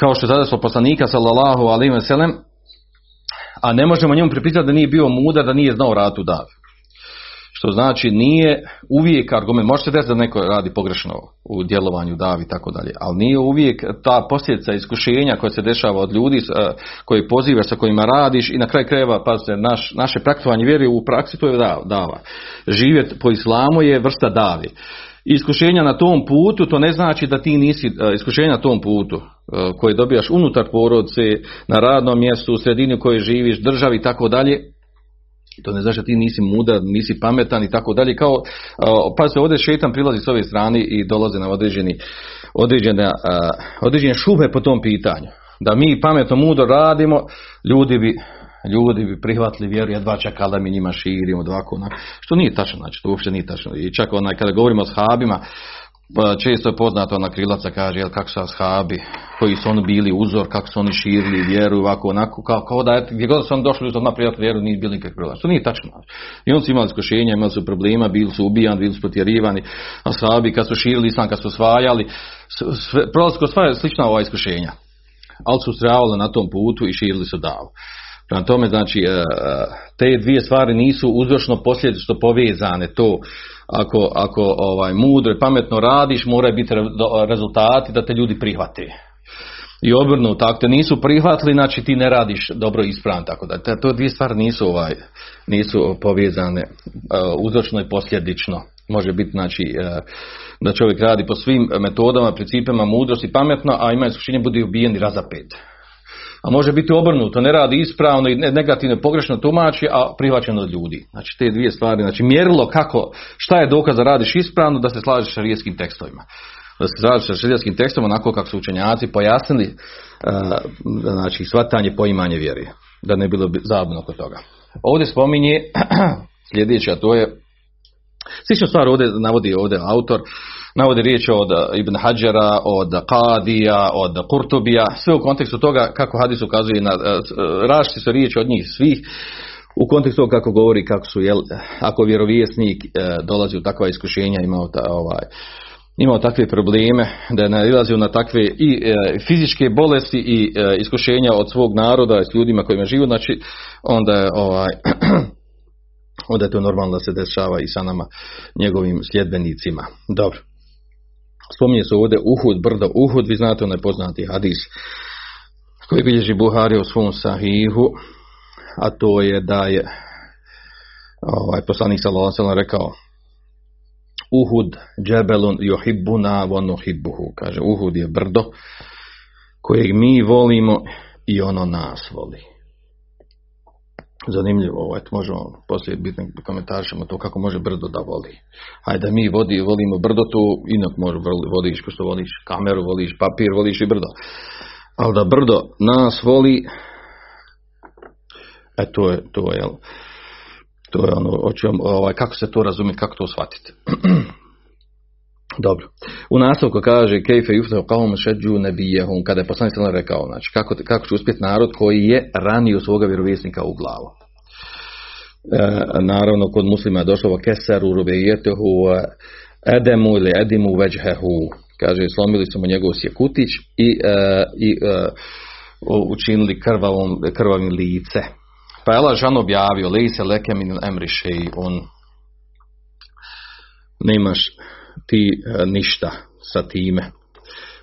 Kao što je zadesilo poslanika sallallahu sellem, a ne možemo njemu pripisati da nije bio mudar, da nije znao ratu davi. Što znači nije uvijek argument, može se desiti da neko radi pogrešno u djelovanju davi i tako dalje, ali nije uvijek ta posljedica iskušenja koja se dešava od ljudi koji pozivaš, sa kojima radiš i na kraj krajeva, pazite, naš, naše praktikovanje vjeri u praksi to je dava. Živjet po islamu je vrsta davi. iskušenja na tom putu, to ne znači da ti nisi e, iskušenja na tom putu e, koje dobijaš unutar porodice, na radnom mjestu, u sredini u kojoj živiš, državi i tako dalje, to ne znači da ti nisi mudar, nisi pametan i tako dalje. Kao, pa se ovdje šetan prilazi s ove strane i dolaze na određeni, određene, određene šube po tom pitanju. Da mi pametno, mudro radimo, ljudi bi, ljudi bi prihvatili vjeru, jedva čekali da mi njima širimo, ovako, što nije tačno, znači to uopće nije tačno. I čak onaj, kada govorimo o shabima, pa često je poznato na krilaca kaže jel, kako su ashabi, koji su oni bili uzor, kako su oni širili vjeru, ovako, onako, kao, kao da je, gdje god su oni došli uz odmah vjeru, nije bili nikakvi krilac. To nije tačno. I oni su imali iskušenja, imali su problema, bili su ubijani, bili su potjerivani, ashabi kad su širili islam, kad su osvajali, prolazko osvajali slična ova iskušenja. Ali su ustrajavali na tom putu i širili su davu. Prema tome, znači, e, te dvije stvari nisu uzročno posljedično povezane. To, ako, ako ovaj, mudro i pametno radiš, moraju biti rezultati da te ljudi prihvate. I obrnuto, ako te nisu prihvatili, znači ti ne radiš dobro ispravno, tako da. To dvije stvari nisu, ovaj, nisu povezane e, uzročno i posljedično. Može biti, znači, e, da čovjek radi po svim metodama, principima mudrosti pametno, a ima iskušenje bude ubijen i razapet a može biti obrnuto, ne radi ispravno i negativno pogrešno tumači, a prihvaćeno od ljudi. Znači te dvije stvari, znači mjerilo kako, šta je dokaz da radiš ispravno, da se slažeš sa rijeskim tekstovima. Da se slažeš sa šarijetskim tekstom onako kako su učenjaci pojasnili, uh, znači shvatanje, poimanje vjeri. Da ne bilo zabavno oko toga. Ovdje spominje [clears throat] sljedeće, a to je Sličnu stvar ovdje navodi ovdje autor, navodi riječ od Ibn Hadžera, od Qadija, od Kurtubija, sve u kontekstu toga kako hadis ukazuje na, e, različite su riječi od njih svih, u kontekstu kako govori kako su, jel, ako vjerovjesnik e, dolazi u takva iskušenja, imao ta, ovaj, imao takve probleme, da je nalazio na takve i e, fizičke bolesti i iskušenja od svog naroda s ljudima kojima živu, znači onda je ovaj, [clears throat] onda je to normalno da se dešava i sa nama njegovim sljedbenicima. Dobro. Spominje se ovdje Uhud, brdo Uhud, vi znate onaj poznati hadis koji bilježi Buhari u svom sahihu, a to je da je ovaj poslanik sallallahu rekao Uhud džebelun johibbuna wa nuhibbuhu. Kaže Uhud je brdo kojeg mi volimo i ono nas voli zanimljivo, ovaj, možemo poslije biti komentaršamo to kako može brdo da voli. Hajde mi vodi, volimo brdo tu, inak može voliš, ko što voliš kameru, voliš papir, voliš i brdo. Ali da brdo nas voli, e to je, to je, to je ono, ovaj, kako se to razumije, kako to shvatiti. [clears throat] Dobro. U nastavku kaže kejfe yufta qawm shadju nabiyahum kada je poslanik sallallahu rekao, znači kako kako će uspjeti narod koji je ranio svoga vjerovjesnika u glavu. E, naravno kod muslima je došlo kesaru rubejetehu edemu ili edimu veđhehu kaže slomili su mu njegov sjekutić i, e, i e, učinili krvavom, krvavim lice. Pa je Allah žan objavio, lejse leke min emri on nemaš ti e, ništa sa time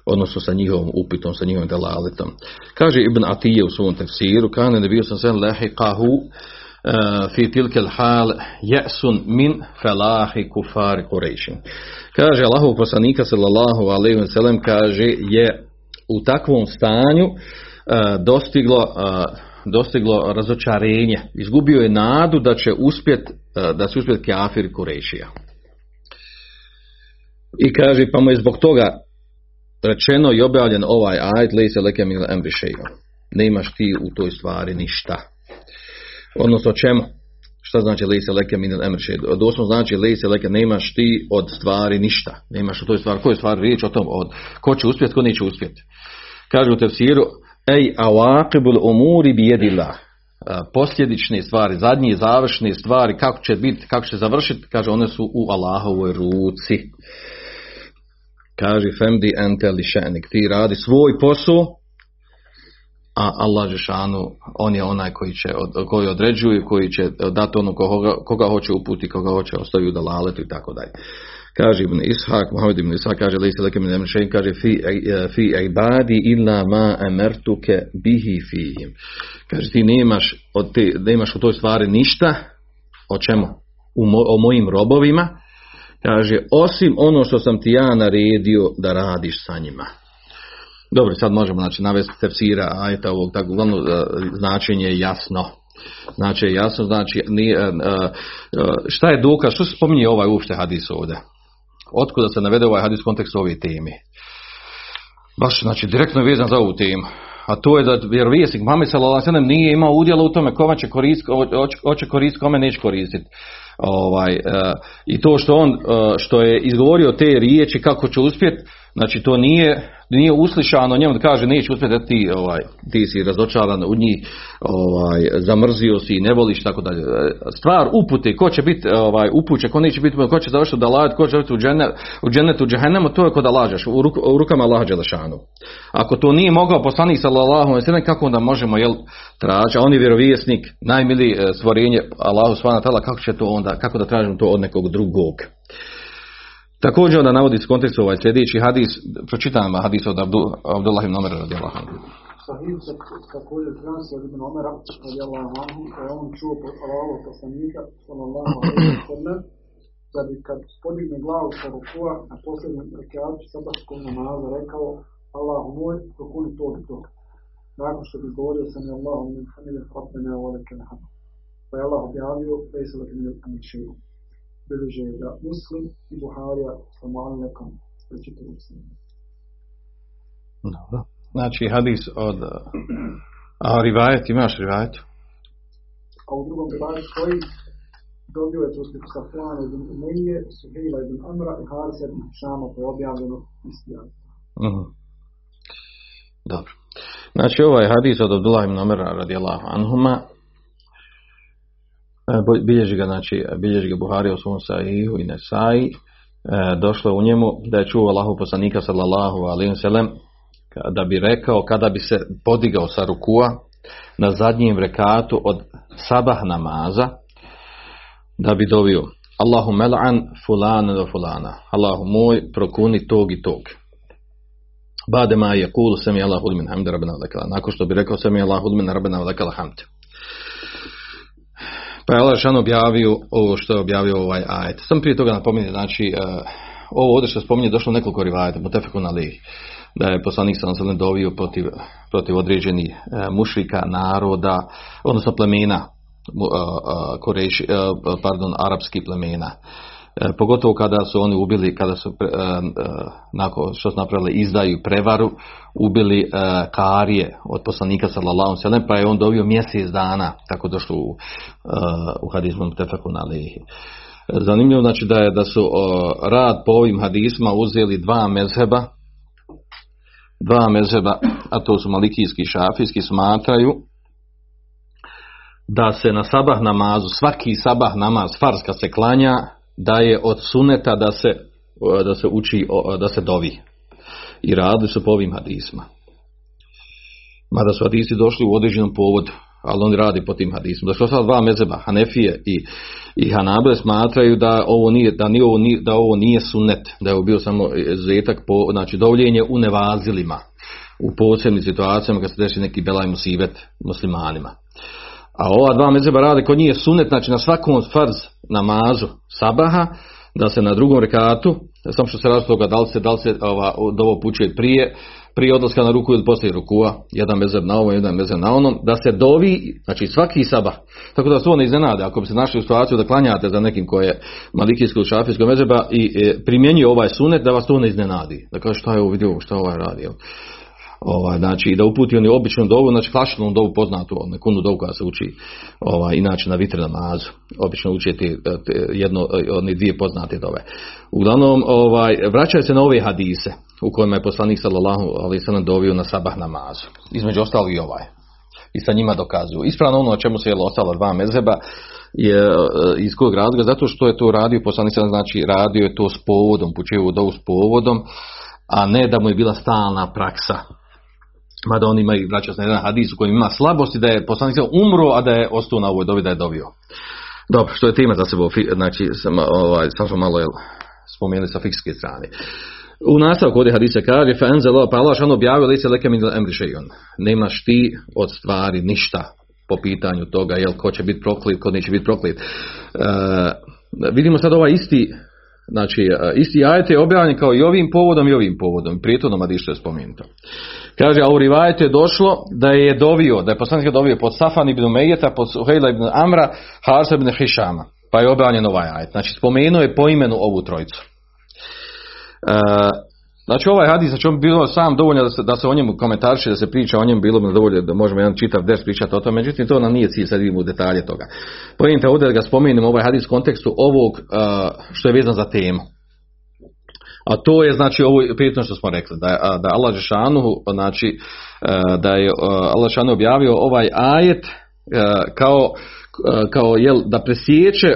odnosno sa njihovom upitom, sa njihovim delaletom. Kaže Ibn Atije u svom tefsiru, kane ne bio sam sen lehiqahu uh, fi tilkel hal jesun min felahi kufari kurejšin. Kaže Allahov poslanika sallallahu alaihi wa sallam kaže je u takvom stanju uh, dostiglo uh, dostiglo razočarenje, izgubio je nadu da će uspjet, da će uspjet kafir Kurešija. I kaže, pa mu je zbog toga rečeno i objavljen ovaj ajd, lejse leke mil Ne imaš ti u toj stvari ništa. Odnosno čemu? Šta znači lejse leke min emrišeju? Doslovno znači lejse leke, ne ti od stvari ništa. Ne imaš u toj stvari. Koje stvari riječ o tom? Od, ko će uspjeti, ko neće uspjeti. Kaže u tefsiru, ej awaqibul umuri bi jedillah posljedične stvari, zadnje završne stvari, kako će biti, kako će završiti, kaže, one su u Allahovoj ruci. Kaže, femdi enteli šenik, ti radi svoj posao, a Allah Žešanu, on je onaj koji, će, koji određuje, koji će dati ono koga, koga hoće uputi, koga hoće ostavi u dalaletu i tako dalje. Kaže Ibn Ishak, Muhammed Ibn Ishak kaže, lejse leke min kaže, fi, fi ibadi illa ma emertuke bihi fihim. Kaže, ti nemaš, od te, nemaš u toj stvari ništa, o čemu? U o mojim robovima, Kaže, osim ono što sam ti ja naredio da radiš sa njima. Dobro, sad možemo znači, navesti tefsira ajeta ovog, tako uglavnom e, značenje je jasno. Znači, jasno, znači, nije, e, e, šta je dokaz, što se spominje ovaj uopšte hadis ovdje? Otkuda se navede ovaj hadis u ove teme? Baš, znači, direktno vezan za ovu temu. A to je da vjerovijesnik Muhammed sallallahu nije imao udjela u tome kome će koristiti, hoće koristiti, kome neće koristiti. Ovaj, I to što on, što je izgovorio te riječi kako će uspjeti, znači to nije nije uslišano njemu da kaže neće uspjeti ti, ovaj, ti si razočaran u njih, ovaj, zamrzio si i ne voliš tako dalje. Stvar upute, ko će biti ovaj, upuće, ko neće biti, ko će završiti da lađe, ko će biti u, dženet, u dženetu džehennemu, to je kod da lađaš, u, ruk, u rukama Allaha Đelešanu. Ako to nije mogao poslanik sallallahu alejhi kako onda možemo jel tražiti, a on je vjerovjesnik, najmili stvorenje Allahu subhanahu kako će to onda, kako da tražimo to od nekog drugog. Također onda navodi kontekstu ovaj sljedeći hadis, pročitam hadis od Abdullah ibn Omer radijallahu anhu. Sahih se također prenosi od ibn Omera radijallahu anhu, da je on čuo od Allahov poslanika sallallahu alaihi wa sallam, da bi kad podigne glavu sa rukua na posljednjem rekiatu sabatskog namaza rekao Allahu moj, dokuni to i to. Nakon što bi govorio sam je Allahu min hamide rabbena wa lakal hamd. Pa je Allah objavio, lejsa lak min šeju bilježe da Muslim i Buharija sa Malikom pročitali su. Dobro. Znači hadis od... A rivajet, imaš rivajet? A u drugom rivajet koji dobio je sliku sa Fuana ibn Umeije, Suhejla ibn Amra i Harisa ibn Šama, to je objavljeno isti uh-huh. Dobro. Znači ovaj hadis od Abdullah ibn Amra radijallahu anhuma bilježi ga, znači, bilježi ga Buhari u svom sahihu i Nesai, e, došlo u njemu da je čuo Allahu poslanika sallallahu alaihi sallam da bi rekao kada bi se podigao sa rukua na zadnjem rekatu od sabah namaza da bi dovio Allahu mel'an fulana do fulana. Allahu moj prokuni tog i tog. Bade ma je kulu sami Allahu min hamda rabbena nakon što bi rekao sami Allahu min rabbena hamd pa je Allah objavio ovo što je objavio ovaj ajet. Sam prije toga napominje, znači, uh, ovo ovdje što spominje došlo nekoliko rivajeta, mutefekun ali da je poslanik sam dovio protiv, protiv određenih uh, mušrika, naroda, odnosno plemena, uh, koreši, pardon, arapskih plemena. E, pogotovo kada su oni ubili, kada su e, e, nakon što su napravili izdaju prevaru, ubili Karije od poslanika sallallahu sallam, pa je on dobio mjesec dana, tako došlo u, u hadizmu na Zanimljivo znači da je da su rad po ovim hadisma uzeli dva mezheba, dva mezheba, a to su malikijski i šafijski, smatraju da se na sabah namazu, svaki sabah namaz, farska se klanja, da je od suneta da se, da se uči, da se dovi. I radili su po ovim hadisma. Mada su hadisi došli u određenom povodu, ali oni radi po tim hadisima. Došlo sad dva mezeba, Hanefije i, i Hanabre smatraju da ovo nije, da, nije, nije, da ovo nije sunet, da je bio samo zetak, po, znači dovljenje u nevazilima, u posebnim situacijama kad se desi neki belaj musibet muslimanima. A ova dva mezeba rade kod njih sunet, znači na svakom farz namazu sabaha, da se na drugom rekatu, samo što se različi toga da li se, da li se ova, dovo pučuje prije, prije odlaska na ruku ili poslije rukua, jedan mezeb na ovom, jedan mezeb na onom, da se dovi, znači svaki sabah. Tako da se ovo ne iznenade, ako bi se našli u situaciju da klanjate za nekim koje je malikijsko šafijsko mezeba i e, primjenjuje ovaj sunet, da vas to ne iznenadi. Da kaže šta je ovo vidio, šta ovaj radi. Ovaj, znači da uputi oni običnu dovu, znači klasičnu dovu poznatu, nekunu dovu koja se uči ovaj, inače na vitr namazu. Obično uči te, jedno, oni dvije poznate dove. Uglavnom, ovaj, vraćaju se na ove hadise u kojima je poslanik sallallahu alaihi sallam dovio na sabah namazu. Između ostalog i ovaj. I sa njima dokazuju. Ispravno ono o čemu se je ostalo dva mezeba je e, iz kojeg razloga? Zato što je to radio poslanik znači radio je to s povodom, počeo dovu s povodom, a ne da mu je bila stalna praksa mada on ima i vraća se na jedan hadis u kojem ima slabosti da je poslanik umro, a da je ostao na ovoj dobi da je dobio. Dobro, što je tema za sebe, znači sam, ovaj, sam smo malo jel, spomenuli sa fikske strane. U nastavku ovdje hadisa kaže, fa enzelo, pa Allah šan objavio, li se leke min emri Nemaš ti od stvari ništa po pitanju toga, jel, ko će biti proklit, ko neće biti proklit. E, vidimo sad ovaj isti znači e, isti ajet je objavljen kao i ovim povodom i ovim povodom, prijetodnom adišu je spomenuto. Kaže, a u rivajetu je došlo da je dovio, da je poslanik dovio pod Safan ibn Mejeta, pod Suhejla ibn Amra, Harsa ibn Hišama. Pa je objavljen ovaj ajet. Znači, spomenuo je po imenu ovu trojicu. E, znači, ovaj hadis, znači on bilo sam dovoljno da se, da se o njemu komentariše, da se priča o njemu, bilo bi dovoljno da možemo jedan čitav des pričati o tome, međutim, to nam nije cilj, sad vidimo u detalje toga. Pojente ovdje da ga spomenemo ovaj hadis u kontekstu ovog što je vezan za temu. A to je znači ovo prijetno što smo rekli, da da Allah Žešanu, znači da je Allah Žešanu objavio ovaj ajet kao, kao jel, da presjeće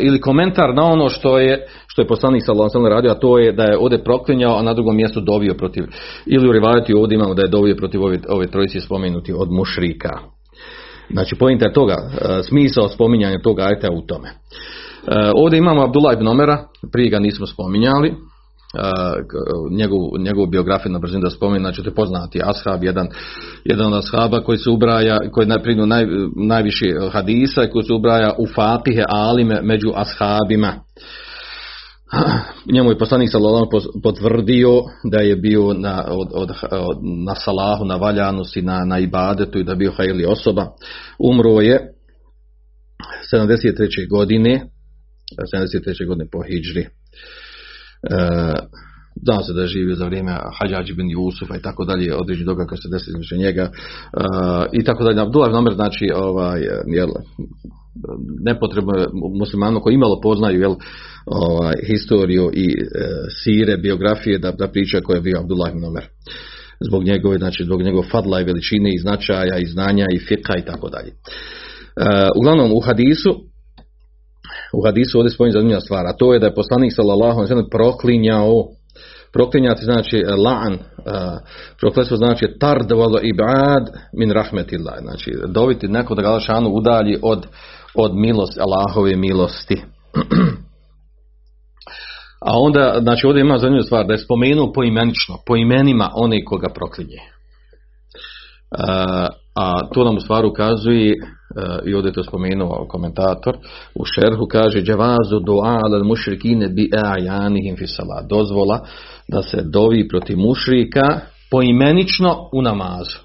ili komentar na ono što je što je poslanik sallallahu radio, a to je da je ovdje proklinjao, a na drugom mjestu dovio protiv ili u rivajati ovdje imamo da je dovio protiv ove, ove trojice spomenuti od mušrika. Znači pojenta je toga, smisao spominjanja toga ajta u tome. Ovdje imamo Abdullah ibn Omera, prije ga nismo spominjali, njegovu, njegovu biografiju na brzinu da spomenu, znači to je poznati ashab, jedan, jedan od ashaba koji se ubraja, koji je naj, najviše hadisa i koji se ubraja u fatihe alime među ashabima. [clears throat] Njemu je poslanik sallallahu potvrdio da je bio na, od, od, na salahu, na valjanosti, na, na ibadetu i da je bio hajli osoba. Umro je 73. godine, 73. godine po hijđri. E, Zna se da je živio za vrijeme Hadžađi bin Jusufa i tako dalje, određeni događaj koji se desili između njega e, i tako dalje. Abdullah Nomer znači ovaj, jel, nepotrebno muslimanu koji imalo poznaju jel, ovaj, historiju i e, sire, biografije da, da priča ko je bio Abdullah Nomer. Zbog njegove, znači zbog njegove fadla i veličine i značaja i znanja i fika i tako dalje. uglavnom u hadisu u hadisu ovdje spominje zanimljiva stvar, a to je da je poslanik sallallahu alejhi proklinjao Proklinjati znači e, la'an, prokletstvo znači tardvalo ibad min rahmetillah, znači dobiti neko da ga šanu udalji od, od milosti, Allahove milosti. [clears throat] A onda, znači ovdje ima zanimljiva stvar, da je spomenuo poimenično, po imenima one koga proklinje. a to nam u stvari ukazuje Eh, i ovdje je to spomenuo komentator, u šerhu kaže džavazu du'a al mušrikine bi ajanihim fi Dozvola da se dovi protiv mušrika poimenično u namazu.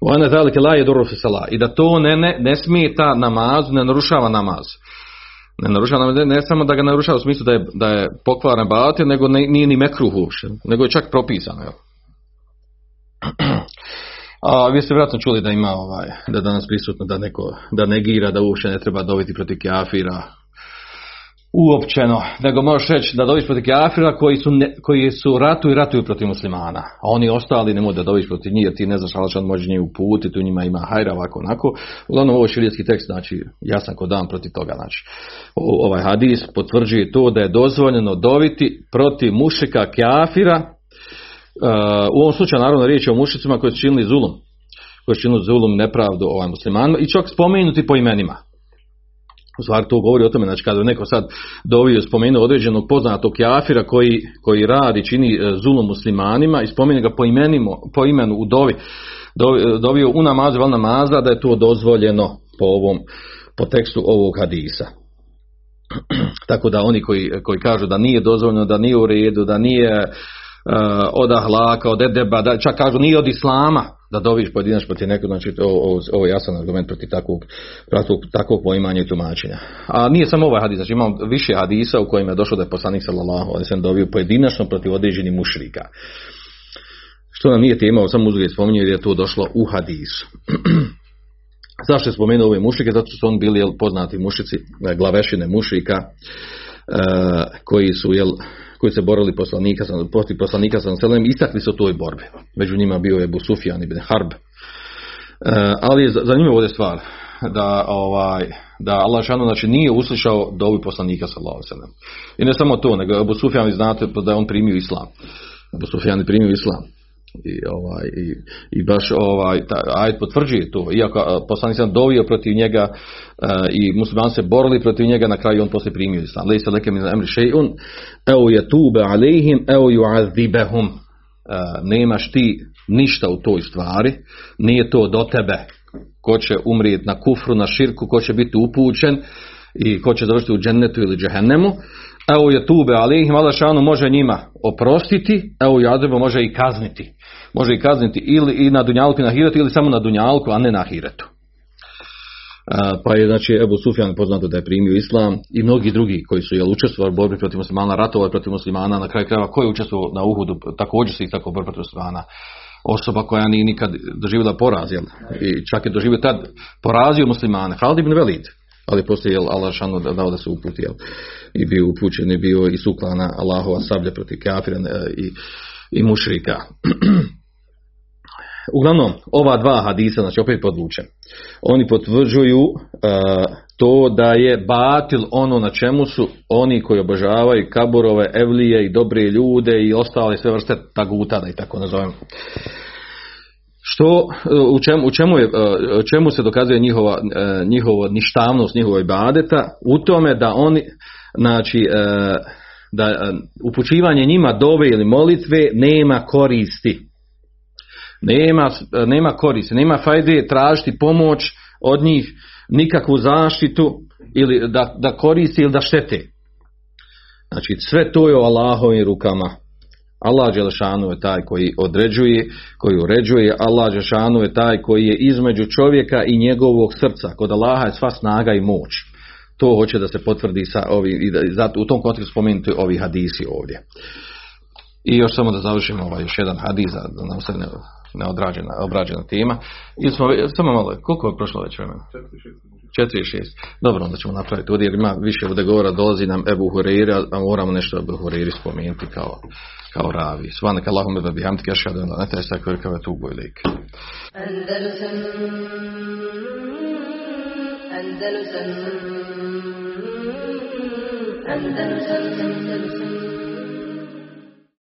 La I da to ne, ne, ne smeta namazu, ne narušava namaz. Ne narušava ne, ne samo da ga narušava u smislu da je, da je pokvaran batil, nego nije ni mekruh nego je čak propisano. Jel? [clears throat] A vi ste vjerojatno čuli da ima ovaj, da danas prisutno da neko da negira da uopće ne treba dobiti protiv kafira uopćeno, nego možeš reći da doviš protiv kafira koji su, ne, koji su ratu i ratuju protiv muslimana, a oni ostali ne mogu da doviš protiv njih jer ti ne znaš ali što može njih uputiti, u njima ima hajra ovako onako. Uglavnom ovo je širijetski tekst, znači jasan ko dan protiv toga. Znači, ovaj hadis potvrđuje to da je dozvoljeno doviti protiv mušika kafira u ovom slučaju naravno riječ je o mušicima koji su činili zulum, koji su činili zulum nepravdu ovaj muslimanima i čak spomenuti po imenima. U stvari to govori o tome, znači kada neko sad dovio spomenuo određenog poznatog kafira koji, koji radi, čini e, zulum muslimanima i spomene ga po, imenimo, po imenu u dovi, dovio u namazu val namaza da je to dozvoljeno po ovom po tekstu ovog hadisa. [clears throat] Tako da oni koji, koji kažu da nije dozvoljeno, da nije u redu, da nije od ahlaka, od edeba, da čak kažu nije od islama da doviš pojedinač protiv nekog, znači ovo, ovo je jasan argument protiv takvog, protiv takvog poimanja i tumačenja. A nije samo ovaj hadis, znači imam više hadisa u kojima je došlo da je poslanik sallallahu alejhi ve dovio pojedinačno protiv određenih mušrika. Što nam nije tema, samo uzgled spominje jer je to došlo u hadisu. [clears throat] Zašto je spomenuo ove mušrike? Zato što su oni bili jel, poznati mušici, glavešine mušrika, uh, koji su jel, koji se borili poslanika, protiv poslanika sa selem, istakli su u toj borbi. Među njima bio je Abu Sufjan ibn Harb. E, ali je zanimljivo ovdje stvar da ovaj da Allah šanu znači nije uslišao dovu poslanika alejhi I ne samo to, nego Abu Sufjan znate da je on primio islam. Abu Sufjan je primio islam i ovaj i, i baš ovaj ajd potvrđuje to. Iako poslanik sam dovio protiv njega i muslimani se borili protiv njega na kraju on poslije primio islam. Lejsa leke min amri shay'un au yatuba alejhim au yu'adhibahum nemaš ti ništa u toj stvari nije to do tebe. Ko će umrijeti na kufru na širku ko će biti upućen i ko će završiti u džennetu ili džehennemu evo je tube, ali ih Malašanu može njima oprostiti, evo Jadrebo može i kazniti. Može i kazniti ili i na Dunjalku i na Hiretu ili samo na Dunjalku, a ne na Hiretu. Pa je znači Ebu Sufjan poznato da je primio islam i mnogi drugi koji su jel, učestvovali borbi protiv muslimana, ratovali protiv muslimana, na kraju krajeva koji je učestvovao na Uhudu, također se ih tako borbi protiv muslimana. Osoba koja nije nikad doživjela poraz, jel? I čak je doživio tad porazio muslimane. Halid ibn Velid, ali poslije jel, Allah dao da se uputi, jel? I bio upućen, i bio i suklana Allahova sablja protiv kafira i, i mušrika. [clears throat] Uglavnom, ova dva hadisa, znači opet podvučen, oni potvrđuju e, to da je batil ono na čemu su oni koji obožavaju kaburove, evlije i dobre ljude i ostale sve vrste taguta, da i tako nazovem. Što, u čemu, u čemu, je, e, čemu se dokazuje njihova, e, njihova ništavnost njihova ibadeta? U tome da oni, znači, da upućivanje njima dove ili molitve nema koristi nema, nema koristi, nema fajde tražiti pomoć od njih, nikakvu zaštitu ili da, da koristi ili da štete. Znači sve to je u Allahovim rukama. Allah Đelešanu je taj koji određuje, koji uređuje, Allah Đelešanu je taj koji je između čovjeka i njegovog srca. Kod Allaha je sva snaga i moć. To hoće da se potvrdi sa ovi, i da, zato u tom kontekstu spomenuti ovi hadisi ovdje. I još samo da završimo ovaj još jedan hadis, da nam se ne, neodrađena, obrađena tema. I smo, samo malo, koliko je prošlo već vremena? 4 i 6. Dobro, onda ćemo napraviti ovdje jer ima više ovdje govora, dolazi nam Ebu Hureyre, a moramo nešto Ebu Hureyri spomenuti kao, kao ravi. Svanak Allahum ebe bihamdik, ašhadu an la ilaha illa anta astaghfiruka wa atubu ilaik. Andalusam Andalusam Andalusam